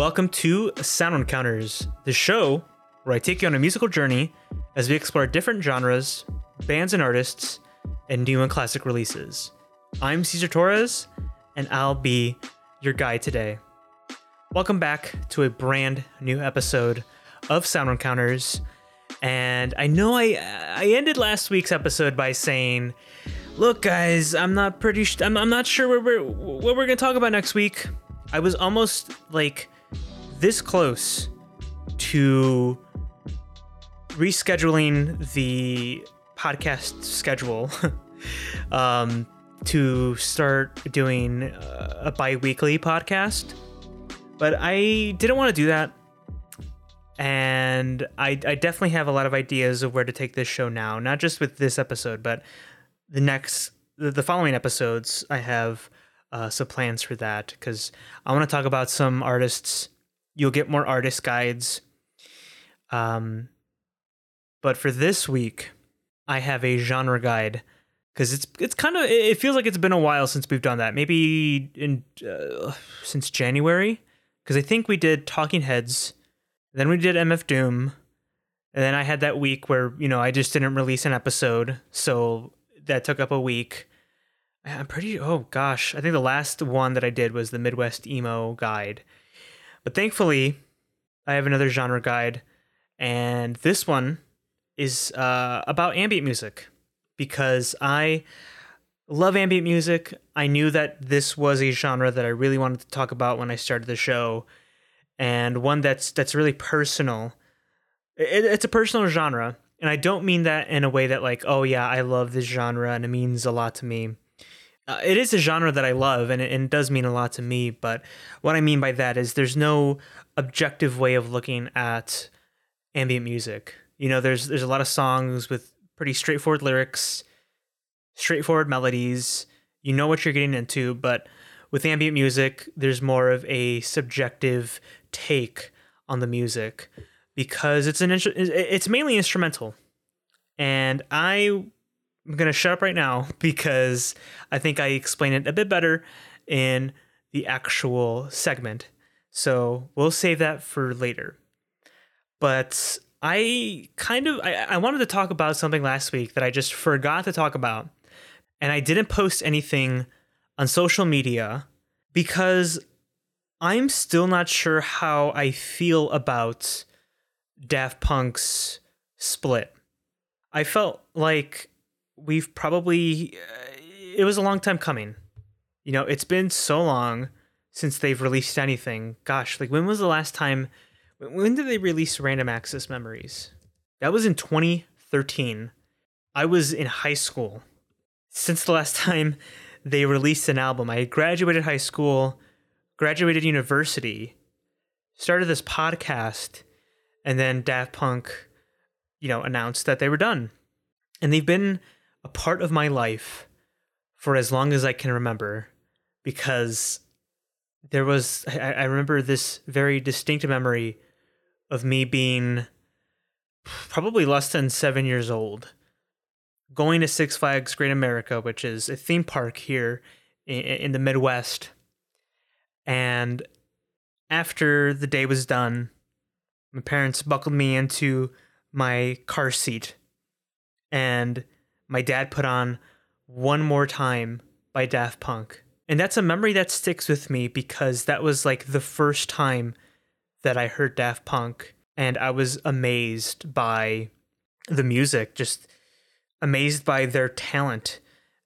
Welcome to Sound Encounters, the show where I take you on a musical journey as we explore different genres, bands and artists, and new and classic releases. I'm Cesar Torres, and I'll be your guide today. Welcome back to a brand new episode of Sound Encounters. And I know I I ended last week's episode by saying, "Look, guys, I'm not pretty. Sh- I'm, I'm not sure what we're what we're gonna talk about next week." I was almost like this close to rescheduling the podcast schedule um, to start doing uh, a bi-weekly podcast. But i didn't want to do that. And I, I definitely have a lot of ideas of where to take this show now not just with this episode but the next the, the following episodes. I have uh, some plans for that because i want to talk about some artists you'll get more artist guides. Um but for this week i have a genre guide because it's it's kind of it feels like it's been a while since we've done that. Maybe in uh, since january? Because i think we did talking heads then we did mf doom and then i had that week where you know i just didn't release an episode so that took up a week. I'm pretty oh gosh i think the last one that i did was the midwest emo guide but thankfully i have another genre guide and this one is uh, about ambient music because I love ambient music. I knew that this was a genre that I really wanted to talk about when I started the show, and one that's that's really personal. It, it's a personal genre, and I don't mean that in a way that like, oh yeah, I love this genre and it means a lot to me. Uh, it is a genre that I love, and it, and it does mean a lot to me. But what I mean by that is there's no objective way of looking at ambient music. You know, there's there's a lot of songs with pretty straightforward lyrics, straightforward melodies. You know what you're getting into, but with ambient music, there's more of a subjective take on the music because it's an it's mainly instrumental. And I'm gonna shut up right now because I think I explain it a bit better in the actual segment. So we'll save that for later. But I kind of I, I wanted to talk about something last week that I just forgot to talk about. And I didn't post anything on social media because I'm still not sure how I feel about Daft Punk's split. I felt like we've probably uh, it was a long time coming. You know, it's been so long since they've released anything. Gosh, like when was the last time when did they release Random Access Memories? That was in 2013. I was in high school. Since the last time they released an album, I graduated high school, graduated university, started this podcast, and then Daft Punk, you know, announced that they were done. And they've been a part of my life for as long as I can remember because there was, I, I remember this very distinct memory of me being probably less than seven years old, going to Six Flags Great America, which is a theme park here in, in the Midwest. And after the day was done, my parents buckled me into my car seat, and my dad put on One More Time by Daft Punk. And that's a memory that sticks with me because that was like the first time that I heard Daft Punk and I was amazed by the music, just amazed by their talent.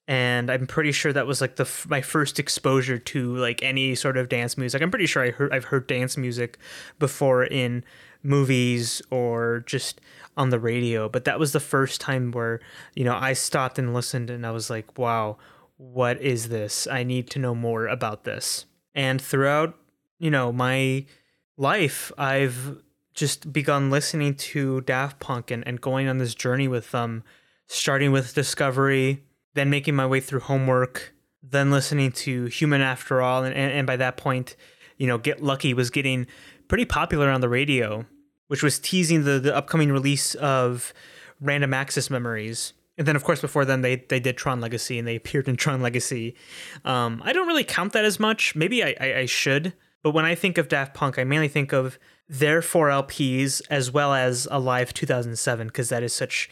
And I'm pretty sure that was like the my first exposure to like any sort of dance music. I'm pretty sure I heard I've heard dance music before in movies or just on the radio, but that was the first time where, you know, I stopped and listened and I was like, wow, what is this? I need to know more about this. And throughout, you know, my life, I've just begun listening to Daft Punk and, and going on this journey with them, starting with Discovery, then making my way through Homework, then listening to Human After All. And, and, and by that point, you know, Get Lucky was getting pretty popular on the radio, which was teasing the, the upcoming release of Random Access Memories. And then, of course, before then, they they did Tron Legacy and they appeared in Tron Legacy. Um, I don't really count that as much. Maybe I, I, I should But when I think of Daft Punk, I mainly think of their four LPs as well as Alive 2007 because that is such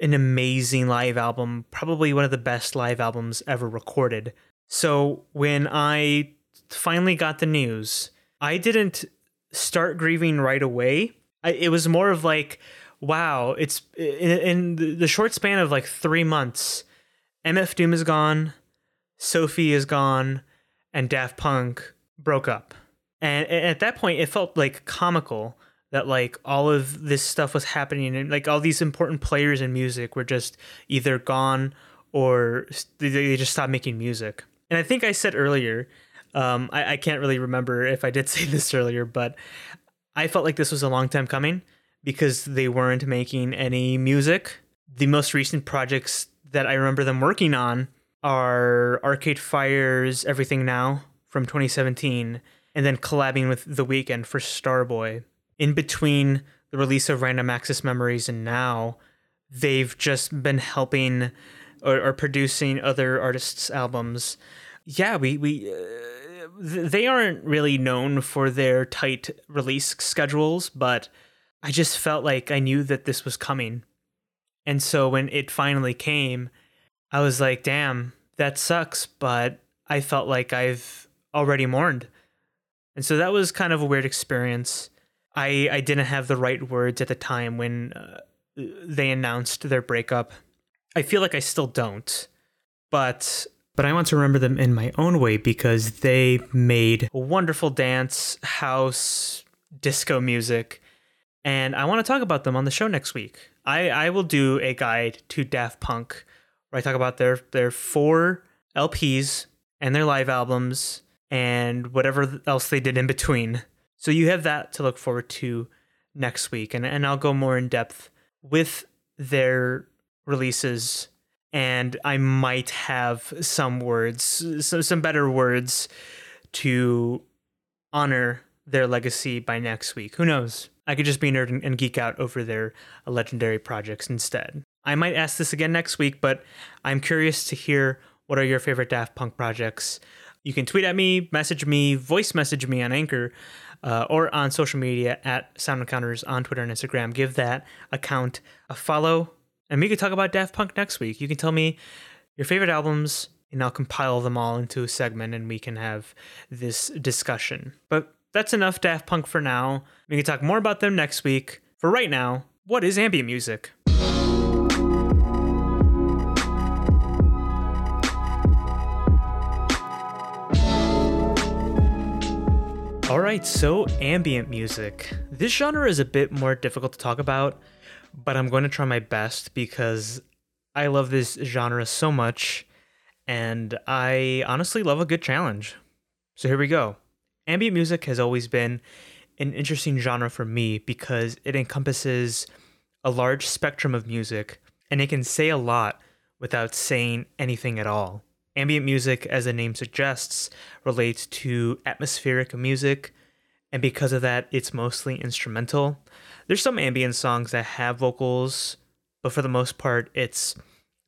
an amazing live album, probably one of the best live albums ever recorded. So when I finally got the news, I didn't start grieving right away. I, it was more of like, wow, it's in, in the short span of like three months, MF Doom is gone, Sophie is gone, and Daft Punk broke up. And at that point, it felt like comical that like all of this stuff was happening and like all these important players in music were just either gone or they just stopped making music. And I think I said earlier, um, I, I can't really remember if I did say this earlier, but I felt like this was a long time coming because they weren't making any music. The most recent projects that I remember them working on are Arcade Fire's Everything Now from 2017 and then collabing with The Weeknd for Starboy. In between the release of Random Access Memories and now, they've just been helping or, or producing other artists' albums. Yeah, we we uh, they aren't really known for their tight release schedules, but I just felt like I knew that this was coming. And so when it finally came, I was like, damn, that sucks, but I felt like I've already mourned. And so that was kind of a weird experience. I I didn't have the right words at the time when uh, they announced their breakup. I feel like I still don't. But but I want to remember them in my own way because they made wonderful dance, house, disco music and I want to talk about them on the show next week. I, I will do a guide to Daft Punk where I talk about their their four LPs and their live albums and whatever else they did in between. So you have that to look forward to next week, and and I'll go more in depth with their releases, and I might have some words, some some better words to honor their legacy by next week. Who knows? I could just be nerd and, and geek out over their legendary projects instead. I might ask this again next week, but I'm curious to hear what are your favorite Daft Punk projects. You can tweet at me, message me, voice message me on Anchor, uh, or on social media at Sound Encounters on Twitter and Instagram. Give that account a follow, and we could talk about Daft Punk next week. You can tell me your favorite albums, and I'll compile them all into a segment, and we can have this discussion. But that's enough Daft Punk for now. We can talk more about them next week. For right now, what is ambient music? All right, so ambient music. This genre is a bit more difficult to talk about, but I'm going to try my best because I love this genre so much and I honestly love a good challenge. So here we go. Ambient music has always been an interesting genre for me because it encompasses a large spectrum of music and it can say a lot without saying anything at all. Ambient music, as the name suggests, relates to atmospheric music, and because of that, it's mostly instrumental. There's some ambient songs that have vocals, but for the most part, it's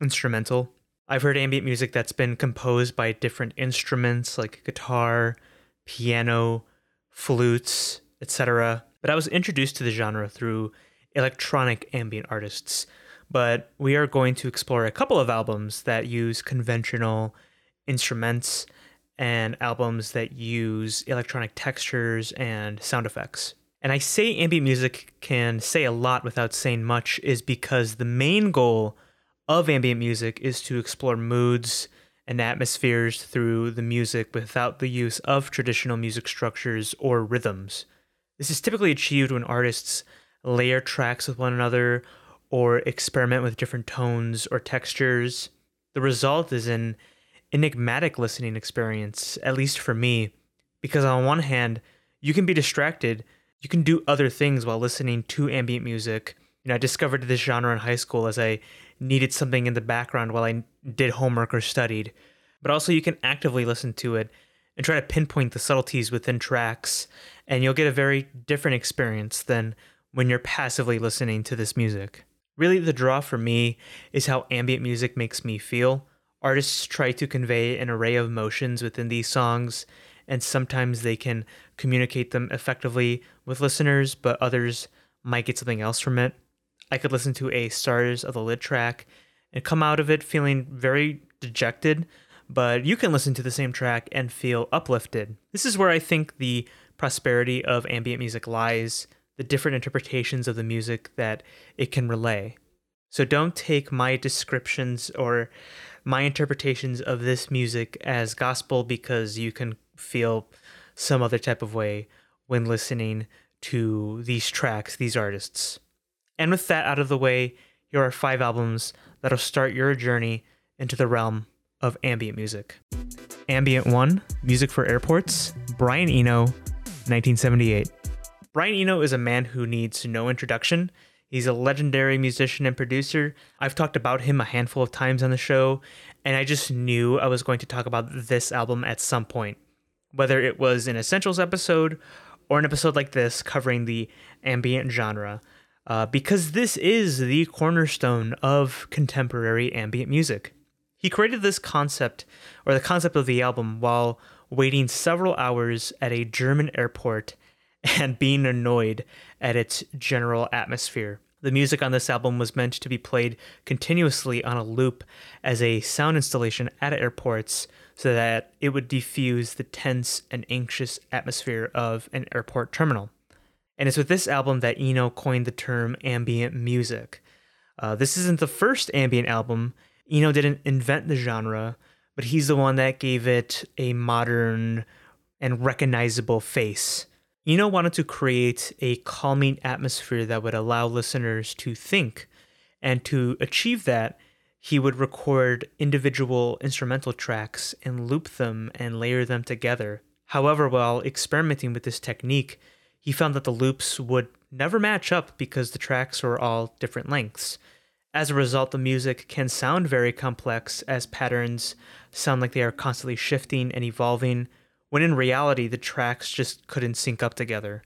instrumental. I've heard ambient music that's been composed by different instruments like guitar, piano, flutes, etc. But I was introduced to the genre through electronic ambient artists. But we are going to explore a couple of albums that use conventional instruments and albums that use electronic textures and sound effects. And I say ambient music can say a lot without saying much, is because the main goal of ambient music is to explore moods and atmospheres through the music without the use of traditional music structures or rhythms. This is typically achieved when artists layer tracks with one another or experiment with different tones or textures. The result is an enigmatic listening experience, at least for me, because on one hand, you can be distracted, you can do other things while listening to ambient music. You know, I discovered this genre in high school as I needed something in the background while I did homework or studied. But also, you can actively listen to it and try to pinpoint the subtleties within tracks, and you'll get a very different experience than when you're passively listening to this music. Really, the draw for me is how ambient music makes me feel. Artists try to convey an array of emotions within these songs, and sometimes they can communicate them effectively with listeners, but others might get something else from it. I could listen to a Stars of the Lid track and come out of it feeling very dejected, but you can listen to the same track and feel uplifted. This is where I think the prosperity of ambient music lies, the different interpretations of the music that it can relay. So don't take my descriptions or my interpretations of this music as gospel because you can feel some other type of way when listening to these tracks, these artists. And with that out of the way, here are five albums that'll start your journey into the realm of ambient music. Ambient 1, Music for Airports, Brian Eno, 1978. Brian Eno is a man who needs no introduction. He's a legendary musician and producer. I've talked about him a handful of times on the show, and I just knew I was going to talk about this album at some point. Whether it was an Essentials episode or an episode like this covering the ambient genre, uh, because this is the cornerstone of contemporary ambient music. He created this concept, or the concept of the album, while waiting several hours at a German airport and being annoyed at its general atmosphere. The music on this album was meant to be played continuously on a loop as a sound installation at airports so that it would diffuse the tense and anxious atmosphere of an airport terminal. And it's with this album that Eno coined the term ambient music. Uh, this isn't the first ambient album. Eno didn't invent the genre, but he's the one that gave it a modern and recognizable face. Eno wanted to create a calming atmosphere that would allow listeners to think, and to achieve that, he would record individual instrumental tracks and loop them and layer them together. However, while experimenting with this technique, he found that the loops would never match up because the tracks were all different lengths. As a result, the music can sound very complex as patterns sound like they are constantly shifting and evolving, when in reality, the tracks just couldn't sync up together.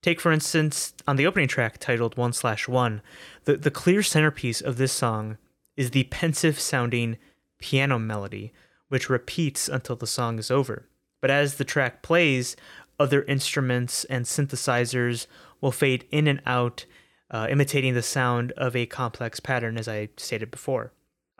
Take, for instance, on the opening track titled 1 slash 1, the, the clear centerpiece of this song is the pensive sounding piano melody, which repeats until the song is over. But as the track plays, other instruments and synthesizers will fade in and out, uh, imitating the sound of a complex pattern, as I stated before.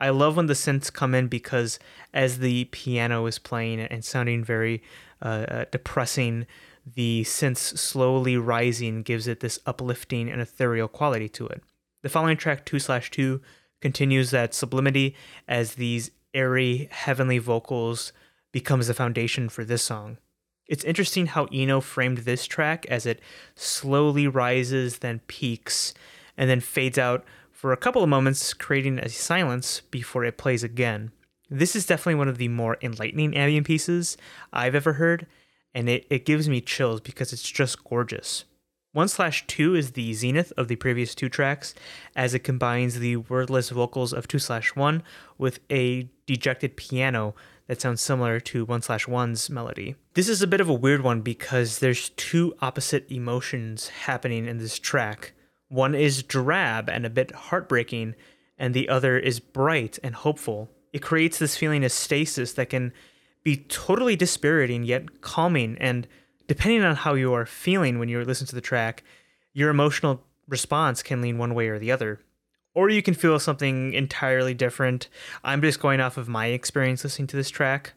I love when the synths come in because as the piano is playing and sounding very uh, depressing, the synths slowly rising gives it this uplifting and ethereal quality to it. The following track, 2 slash 2, continues that sublimity as these airy, heavenly vocals becomes the foundation for this song. It's interesting how Eno framed this track as it slowly rises, then peaks, and then fades out for a couple of moments, creating a silence before it plays again. This is definitely one of the more enlightening ambient pieces I've ever heard, and it, it gives me chills because it's just gorgeous. 1 slash 2 is the zenith of the previous two tracks, as it combines the wordless vocals of 2 slash 1 with a dejected piano that sounds similar to 1 slash 1's melody. This is a bit of a weird one because there's two opposite emotions happening in this track. One is drab and a bit heartbreaking, and the other is bright and hopeful. It creates this feeling of stasis that can be totally dispiriting yet calming, and depending on how you are feeling when you listen to the track, your emotional response can lean one way or the other or you can feel something entirely different. I'm just going off of my experience listening to this track.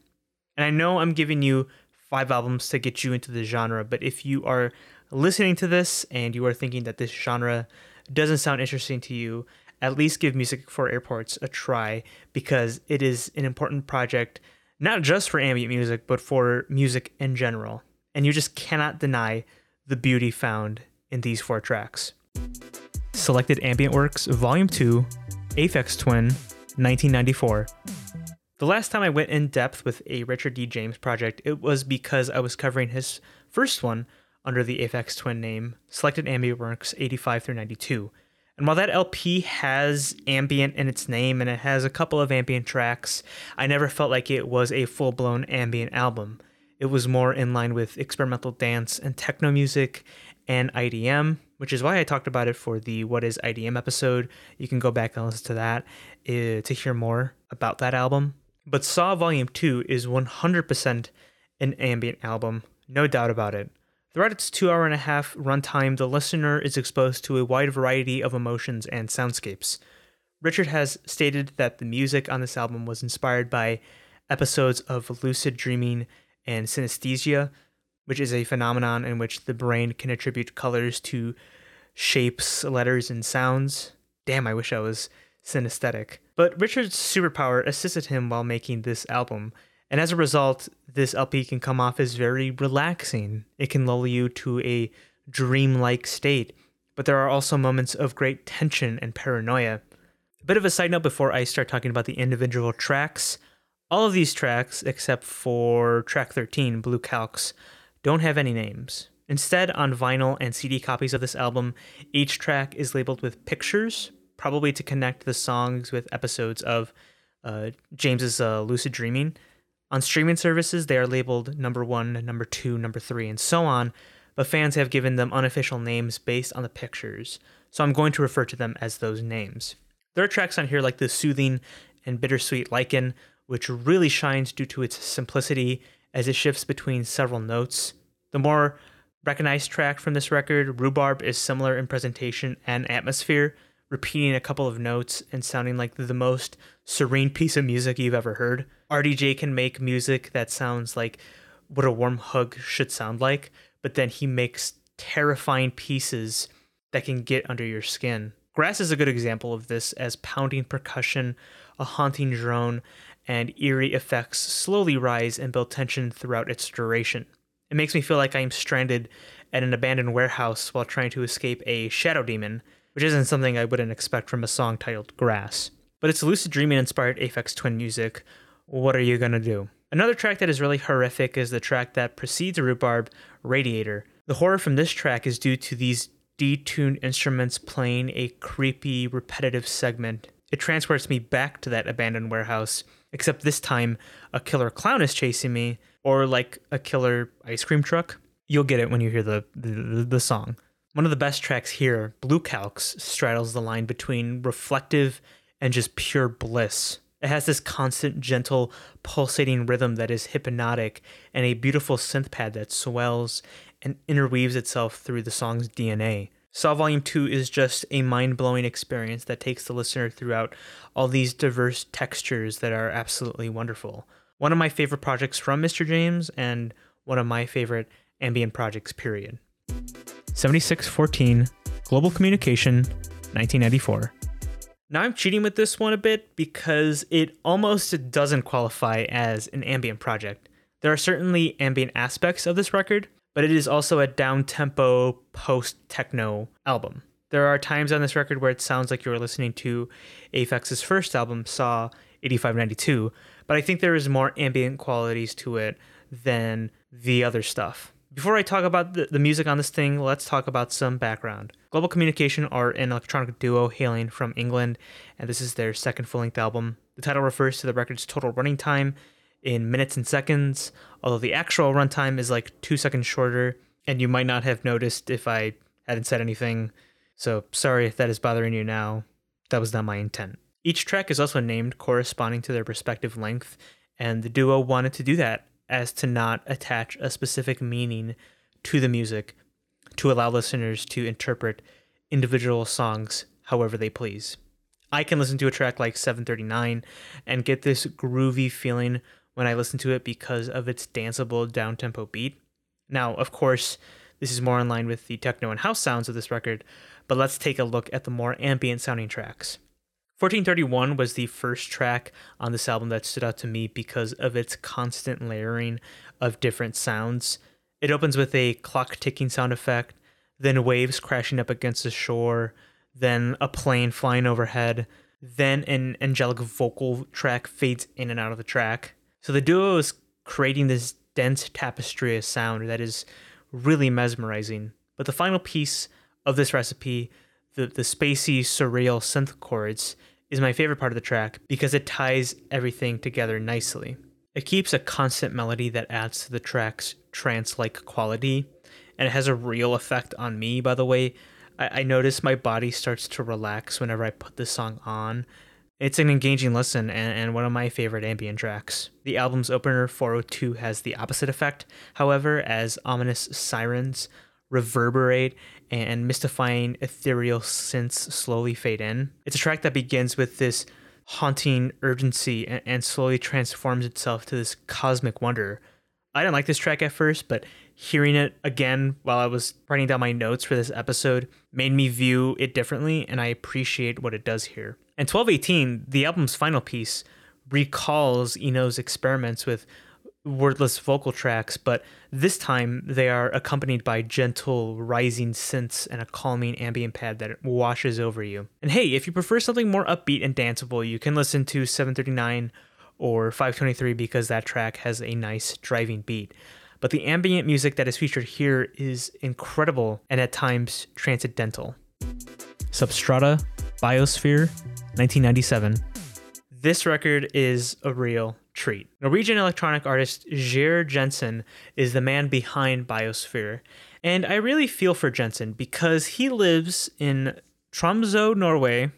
And I know I'm giving you five albums to get you into the genre, but if you are listening to this and you are thinking that this genre doesn't sound interesting to you, at least give Music for Airports a try because it is an important project, not just for ambient music, but for music in general. And you just cannot deny the beauty found in these four tracks. Selected Ambient Works, Volume 2, Aphex Twin, 1994. The last time I went in depth with a Richard D. James project, it was because I was covering his first one under the Aphex Twin name, Selected Ambient Works 85 through 92. And while that LP has ambient in its name and it has a couple of ambient tracks, I never felt like it was a full blown ambient album. It was more in line with experimental dance and techno music and IDM, which is why I talked about it for the What is IDM episode. You can go back and listen to that uh, to hear more about that album. But Saw Volume 2 is 100% an ambient album, no doubt about it. Throughout its two hour and a half runtime, the listener is exposed to a wide variety of emotions and soundscapes. Richard has stated that the music on this album was inspired by episodes of lucid dreaming and synesthesia, which is a phenomenon in which the brain can attribute colors to shapes, letters, and sounds. Damn, I wish I was synesthetic. But Richard's superpower assisted him while making this album, and as a result, this LP can come off as very relaxing. It can lull you to a dreamlike state, but there are also moments of great tension and paranoia. A bit of a side note before I start talking about the individual tracks. All of these tracks, except for track 13, Blue Calx, don't have any names. Instead, on vinyl and CD copies of this album, each track is labeled with pictures, probably to connect the songs with episodes of uh, James's uh, Lucid Dreaming. On streaming services, they are labeled number one, number two, number three, and so on, but fans have given them unofficial names based on the pictures, so I'm going to refer to them as those names. There are tracks on here like the soothing and bittersweet Lichen, which really shines due to its simplicity as it shifts between several notes. The more recognized track from this record, Rhubarb, is similar in presentation and atmosphere, repeating a couple of notes and sounding like the most serene piece of music you've ever heard. RDJ can make music that sounds like what a warm hug should sound like, but then he makes terrifying pieces that can get under your skin. Grass is a good example of this, as pounding percussion, a haunting drone, and eerie effects slowly rise and build tension throughout its duration. It makes me feel like I'm stranded at an abandoned warehouse while trying to escape a shadow demon, which isn't something I wouldn't expect from a song titled Grass. But it's lucid dreaming inspired Aphex Twin music. What are you gonna do? Another track that is really horrific is the track that precedes Rhubarb, Radiator. The horror from this track is due to these detuned instruments playing a creepy, repetitive segment. It transports me back to that abandoned warehouse, except this time a killer clown is chasing me, or like a killer ice cream truck. You'll get it when you hear the, the, the song. One of the best tracks here, Blue Calx, straddles the line between reflective and just pure bliss. It has this constant, gentle, pulsating rhythm that is hypnotic and a beautiful synth pad that swells and interweaves itself through the song's DNA. Saw Volume 2 is just a mind blowing experience that takes the listener throughout all these diverse textures that are absolutely wonderful. One of my favorite projects from Mr. James, and one of my favorite ambient projects, period. 7614, Global Communication, 1994. Now I'm cheating with this one a bit because it almost doesn't qualify as an ambient project. There are certainly ambient aspects of this record, but it is also a down tempo post techno album. There are times on this record where it sounds like you're listening to Aphex's first album, Saw 8592, but I think there is more ambient qualities to it than the other stuff. Before I talk about the, the music on this thing, let's talk about some background. Global Communication are an electronic duo hailing from England, and this is their second full length album. The title refers to the record's total running time in minutes and seconds, although the actual runtime is like two seconds shorter, and you might not have noticed if I hadn't said anything. So sorry if that is bothering you now. That was not my intent. Each track is also named corresponding to their respective length, and the duo wanted to do that as to not attach a specific meaning to the music to allow listeners to interpret individual songs however they please. I can listen to a track like 739 and get this groovy feeling when I listen to it because of its danceable down-tempo beat. Now, of course, this is more in line with the techno and house sounds of this record, but let's take a look at the more ambient sounding tracks. 1431 was the first track on this album that stood out to me because of its constant layering of different sounds. It opens with a clock ticking sound effect, then waves crashing up against the shore, then a plane flying overhead, then an angelic vocal track fades in and out of the track. So the duo is creating this dense tapestry of sound that is really mesmerizing. But the final piece of this recipe, the, the spacey, surreal synth chords, is my favorite part of the track because it ties everything together nicely. It keeps a constant melody that adds to the track's trance like quality, and it has a real effect on me, by the way. I, I notice my body starts to relax whenever I put this song on It's an engaging listen and, and, one of my favorite ambient tracks. The album's opener, 402, has the opposite effect, however, as ominous sirens reverberate and mystifying ethereal synths slowly fade in. It's a track that begins with this haunting urgency and, and slowly transforms itself to this cosmic wonder. I didn't like this track at first, but hearing it again while I was writing down my notes for this episode made me view it differently, and I appreciate what it does here. And 1218, the album's final piece, recalls Eno's experiments with wordless vocal tracks, but this time they are accompanied by gentle rising synths and a calming ambient pad that washes over you. And hey, if you prefer something more upbeat and danceable, you can listen to 739 or 523 because that track has a nice driving beat. But the ambient music that is featured here is incredible and at times transcendental. Substrata, Biosphere, 1997. This record is a real treat. Norwegian electronic artist Geir Jensen is the man behind Biosphere, and I really feel for Jensen because he lives in Tromsø, Norway. I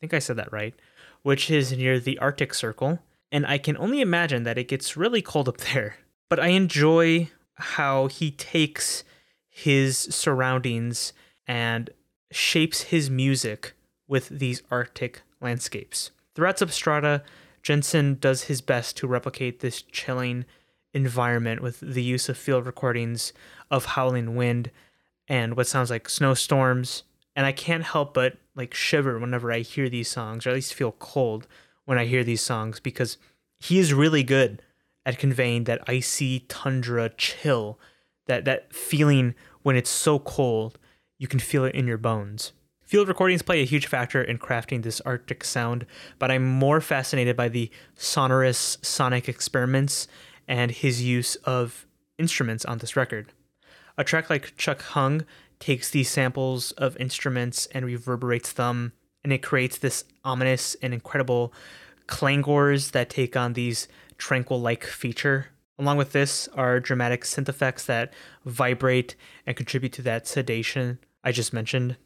think I said that right, which is near the Arctic Circle, and I can only imagine that it gets really cold up there. But I enjoy how he takes his surroundings and shapes his music with these Arctic landscapes. Throughout Substrata, Jensen does his best to replicate this chilling environment with the use of field recordings of howling wind and what sounds like snowstorms. And I can't help but like shiver whenever I hear these songs, or at least feel cold when I hear these songs because he is really good at conveying that icy tundra chill, that that feeling when it's so cold, you can feel it in your bones. Field recordings play a huge factor in crafting this Arctic sound, but I'm more fascinated by the sonorous sonic experiments and his use of instruments on this record. A track like Chukhung takes these samples of instruments and reverberates them, and it creates this ominous and incredible clangors that take on these tranquil like feature. Along with this are dramatic synth effects that vibrate and contribute to that sedation I just mentioned.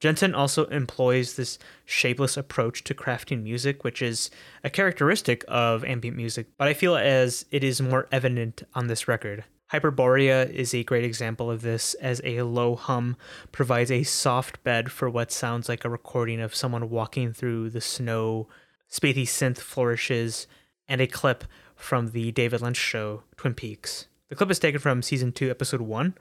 Jensen also employs this shapeless approach to crafting music, which is a characteristic of ambient music, but I feel as it is more evident on this record. Hyperborea is a great example of this, as a low hum provides a soft bed for what sounds like a recording of someone walking through the snow. Spathy synth flourishes, and a clip from the David Lynch show Twin Peaks. The clip is taken from season 2, episode 1,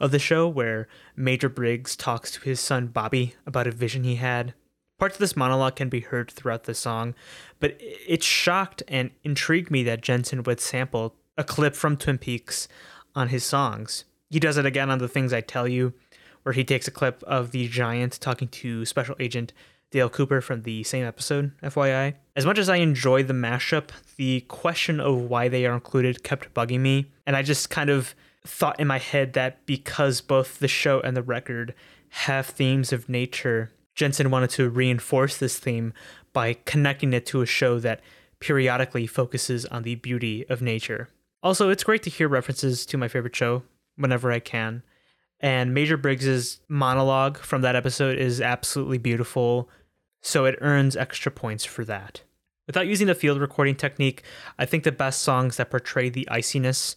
of the show where Major Briggs talks to his son Bobby about a vision he had. Parts of this monologue can be heard throughout the song, but it shocked and intrigued me that Jensen would sample a clip from Twin Peaks on his songs. He does it again on The Things I Tell You, where he takes a clip of the giant talking to Special Agent Dale Cooper from the same episode, FYI. As much as I enjoy the mashup, the question of why they are included kept bugging me, and I just kind of thought in my head that because both the show and the record have themes of nature, Jensen wanted to reinforce this theme by connecting it to a show that periodically focuses on the beauty of nature. Also, it's great to hear references to my favorite show whenever I can. And Major Briggs's monologue from that episode is absolutely beautiful, so it earns extra points for that. Without using the field recording technique, I think the best songs that portray the iciness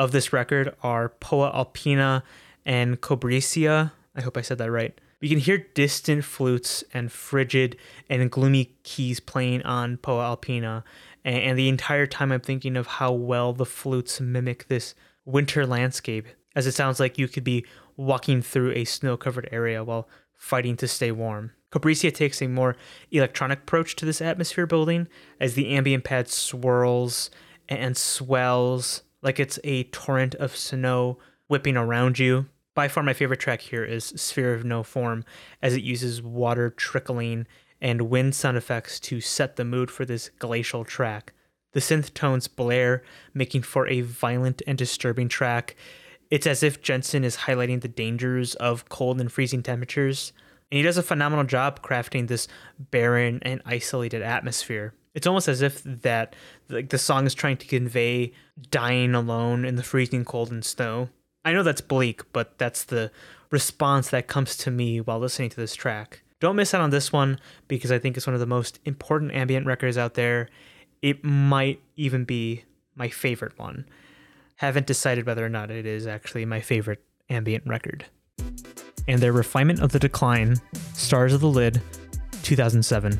of this record are Poa Alpina and Kobresia. I hope I said that right. We can hear distant flutes and frigid and gloomy keys playing on Poa Alpina, and, the entire time I'm thinking of how well the flutes mimic this winter landscape, as it sounds like you could be walking through a snow covered area while fighting to stay warm. Kobresia takes a more electronic approach to this atmosphere building as the ambient pad swirls and swells like it's a torrent of snow whipping around you. By far, my favorite track here is Sphere of No Form, as it uses water trickling and wind sound effects to set the mood for this glacial track. The synth tones blare, making for a violent and disturbing track. It's as if Jensen is highlighting the dangers of cold and freezing temperatures, and he does a phenomenal job crafting this barren and isolated atmosphere it's almost as if that like the song is trying to convey dying alone in the freezing cold and snow. I know that's bleak, but that's the response that comes to me while listening to this track. Don't miss out on this one because I think it's one of the most important ambient records out there. It might even be my favorite one. Haven't decided whether or not it is actually my favorite ambient record. And their refinement of the decline, Stars of the Lid, 2007.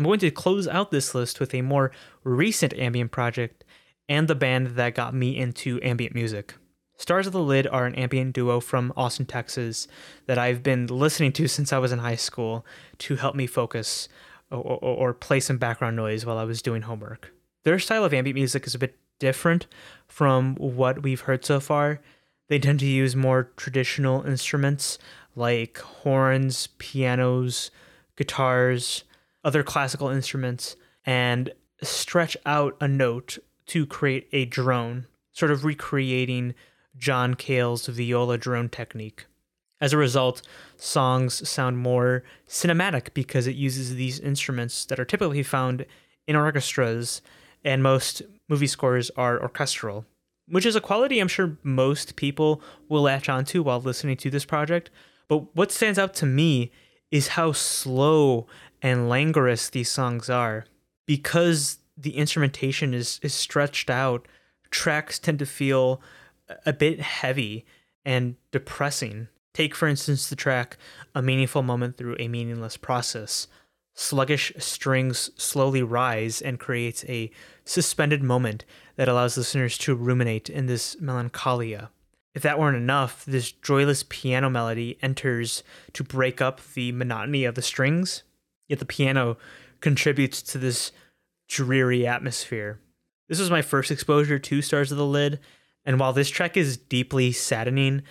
I'm going to close out this list with a more recent ambient project and the band that got me into ambient music. Stars of the Lid are an ambient duo from Austin, Texas, that I've been listening to since I was in high school to help me focus or, or, or, play some background noise while I was doing homework. Their style of ambient music is a bit different from what we've heard so far. They tend to use more traditional instruments like horns, pianos, guitars, other classical instruments, and stretch out a note to create a drone, sort of recreating John Cale's viola drone technique. As a result, songs sound more cinematic because it uses these instruments that are typically found in orchestras, and most movie scores are orchestral, which is a quality I'm sure most people will latch onto while listening to this project. But what stands out to me is how slow and languorous these songs are. Because the instrumentation is, is stretched out, tracks tend to feel a bit heavy and depressing. Take, for instance, the track A Meaningful Moment Through a Meaningless Process. Sluggish strings slowly rise and creates a suspended moment that allows listeners to ruminate in this melancholia. If that weren't enough, this joyless piano melody enters to break up the monotony of the strings, yet the piano contributes to this dreary atmosphere. This was my first exposure to Stars of the Lid, and while this track is deeply saddening,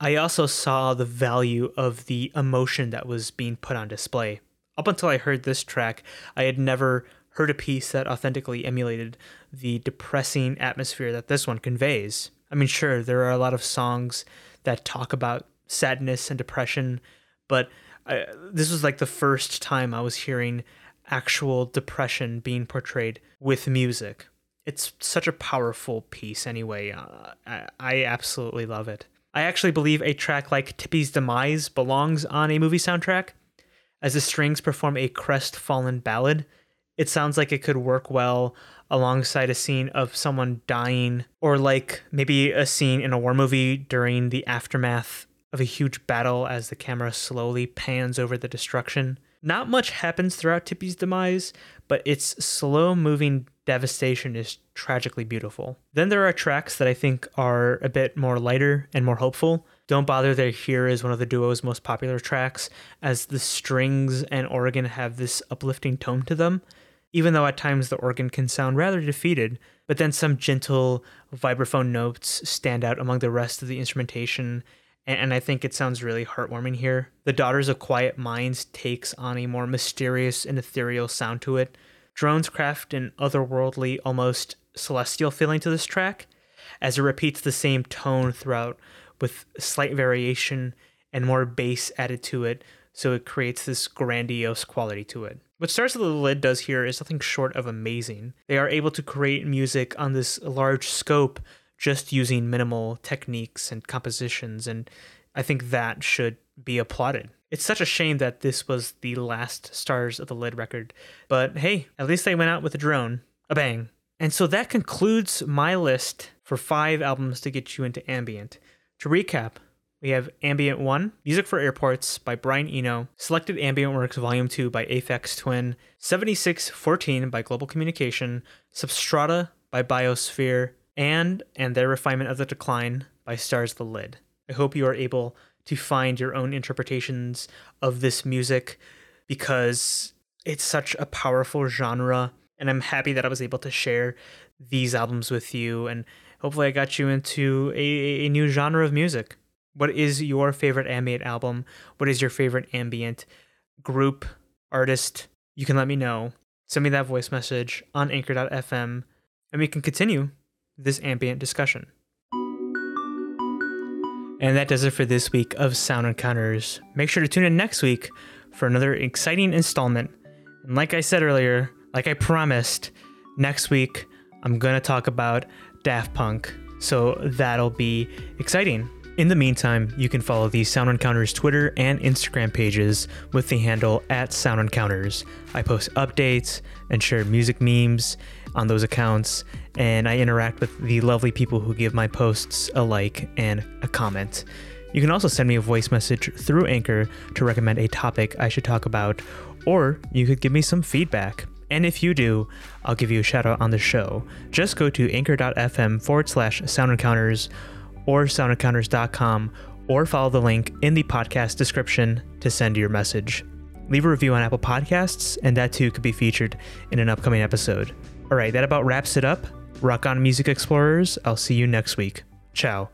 I also saw the value of the emotion that was being put on display. Up until I heard this track, I had never heard a piece that authentically emulated the depressing atmosphere that this one conveys. I mean, sure, there are a lot of songs that talk about sadness and depression, but I, this was like the first time I was hearing actual depression being portrayed with music it's such a powerful piece anyway. Uh, I, I absolutely love it. I actually believe a track like Tippy's Demise belongs on a movie soundtrack. As the strings perform a crestfallen ballad, it sounds like it could work well alongside a scene of someone dying, or like maybe a scene in a war movie during the aftermath of a huge battle as the camera slowly pans over the destruction. Not much happens throughout Tippy's demise, but its slow moving devastation is tragically beautiful. Then there are tracks that I think are a bit more lighter and more hopeful. Don't Bother They're Here is one of the duo's most popular tracks, as the strings and organ have this uplifting tone to them, even though at times the organ can sound rather defeated. But then some gentle vibraphone notes stand out among the rest of the instrumentation, and I think it sounds really heartwarming here. The Daughters of Quiet Minds takes on a more mysterious and ethereal sound to it, Drones craft an otherworldly, almost celestial feeling to this track, as it repeats the same tone throughout with slight variation and more bass added to it, so it creates this grandiose quality to it. What Stars of the Lid does here is nothing short of amazing. They are able to create music on this large scope just using minimal techniques and compositions, and I think that should be applauded. It's such a shame that this was the last Stars of the Lid record, but hey, at least they went out with a drone. A bang. And so that concludes my list for five albums to get you into ambient. To recap, we have Ambient 1, Music for Airports by Brian Eno, Selected Ambient Works Volume 2 by Aphex Twin, 7614 by Global Communication, Substrata by Biosphere, and And Their Refinement of the Decline by Stars the Lid. I hope you are able to find your own interpretations of this music because it's such a powerful genre and I'm happy that I was able to share these albums with you and hopefully I got you into a, a new genre of music. What is your favorite ambient album? What is your favorite ambient group, artist? You can let me know. Send me that voice message on anchor.fm and we can continue this ambient discussion. And that does it for this week of Sound Encounters. Make sure to tune in next week for another exciting installment. And like I said earlier, like I promised, next week I'm going to talk about Daft Punk. So that'll be exciting. In the meantime, you can follow the Sound Encounters Twitter and Instagram pages with the handle at Sound Encounters. I post updates and share music memes on those accounts, and I interact with the lovely people who give my posts a like and a comment. You can also send me a voice message through Anchor to recommend a topic I should talk about, or you could give me some feedback. And if you do, I'll give you a shout out on the show. Just go to anchor.fm forward slash sound encounters or soundencounters.com or follow the link in the podcast description to send your message. Leave a review on Apple Podcasts, and that too could be featured in an upcoming episode. All right, that about wraps it up. Rock on, Music Explorers. I'll see you next week. Ciao.